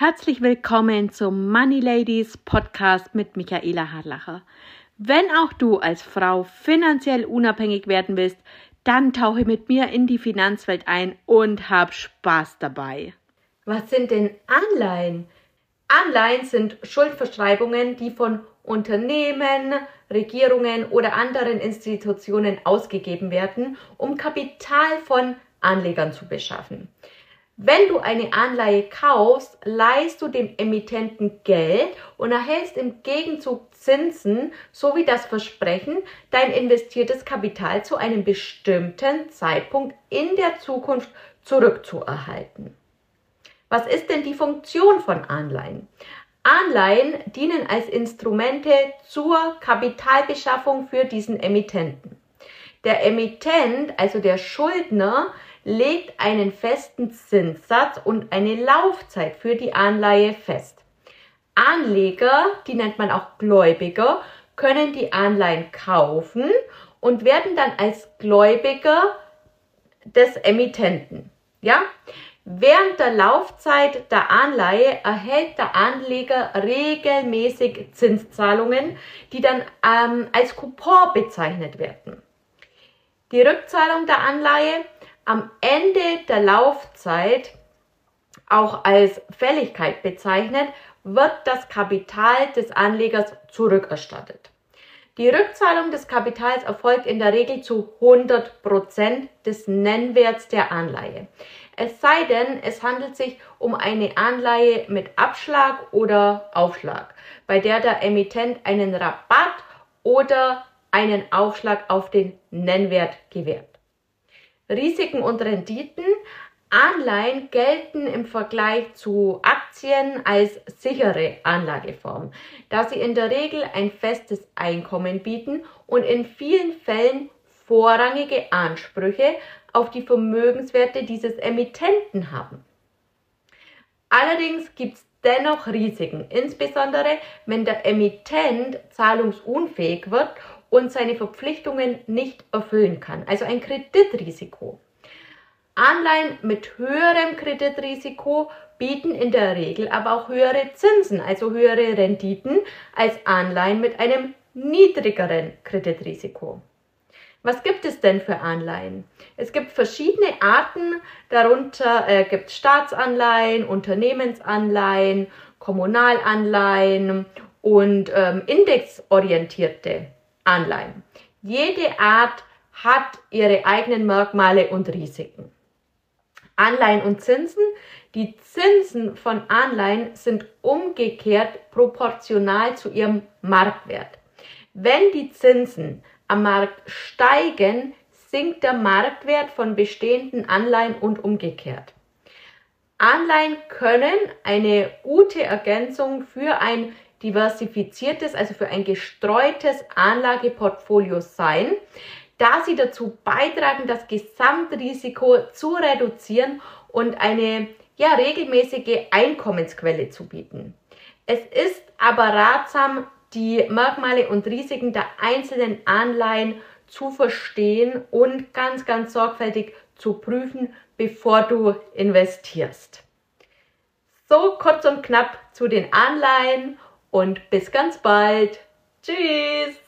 Herzlich willkommen zum Money Ladies Podcast mit Michaela Harlacher. Wenn auch du als Frau finanziell unabhängig werden willst, dann tauche mit mir in die Finanzwelt ein und hab Spaß dabei. Was sind denn Anleihen? Anleihen sind Schuldverschreibungen, die von Unternehmen, Regierungen oder anderen Institutionen ausgegeben werden, um Kapital von Anlegern zu beschaffen. Wenn du eine Anleihe kaufst, leihst du dem Emittenten Geld und erhältst im Gegenzug Zinsen sowie das Versprechen, dein investiertes Kapital zu einem bestimmten Zeitpunkt in der Zukunft zurückzuerhalten. Was ist denn die Funktion von Anleihen? Anleihen dienen als Instrumente zur Kapitalbeschaffung für diesen Emittenten. Der Emittent, also der Schuldner, legt einen festen Zinssatz und eine Laufzeit für die Anleihe fest. Anleger, die nennt man auch Gläubiger, können die Anleihen kaufen und werden dann als Gläubiger des Emittenten. Ja? Während der Laufzeit der Anleihe erhält der Anleger regelmäßig Zinszahlungen, die dann ähm, als Coupon bezeichnet werden. Die Rückzahlung der Anleihe am Ende der Laufzeit, auch als Fälligkeit bezeichnet, wird das Kapital des Anlegers zurückerstattet. Die Rückzahlung des Kapitals erfolgt in der Regel zu 100 Prozent des Nennwerts der Anleihe. Es sei denn, es handelt sich um eine Anleihe mit Abschlag oder Aufschlag, bei der der Emittent einen Rabatt oder einen Aufschlag auf den Nennwert gewährt. Risiken und Renditen. Anleihen gelten im Vergleich zu Aktien als sichere Anlageform, da sie in der Regel ein festes Einkommen bieten und in vielen Fällen vorrangige Ansprüche auf die Vermögenswerte dieses Emittenten haben. Allerdings gibt es dennoch Risiken, insbesondere wenn der Emittent zahlungsunfähig wird und seine Verpflichtungen nicht erfüllen kann. Also ein Kreditrisiko. Anleihen mit höherem Kreditrisiko bieten in der Regel aber auch höhere Zinsen, also höhere Renditen als Anleihen mit einem niedrigeren Kreditrisiko. Was gibt es denn für Anleihen? Es gibt verschiedene Arten, darunter äh, gibt es Staatsanleihen, Unternehmensanleihen, Kommunalanleihen und ähm, indexorientierte Anleihen. Jede Art hat ihre eigenen Merkmale und Risiken. Anleihen und Zinsen. Die Zinsen von Anleihen sind umgekehrt proportional zu ihrem Marktwert. Wenn die Zinsen am Markt steigen, sinkt der Marktwert von bestehenden Anleihen und umgekehrt. Anleihen können eine gute Ergänzung für ein diversifiziertes, also für ein gestreutes Anlageportfolio sein, da sie dazu beitragen, das Gesamtrisiko zu reduzieren und eine ja, regelmäßige Einkommensquelle zu bieten. Es ist aber ratsam, die Merkmale und Risiken der einzelnen Anleihen zu verstehen und ganz, ganz sorgfältig zu prüfen, bevor du investierst. So kurz und knapp zu den Anleihen und bis ganz bald. Tschüss!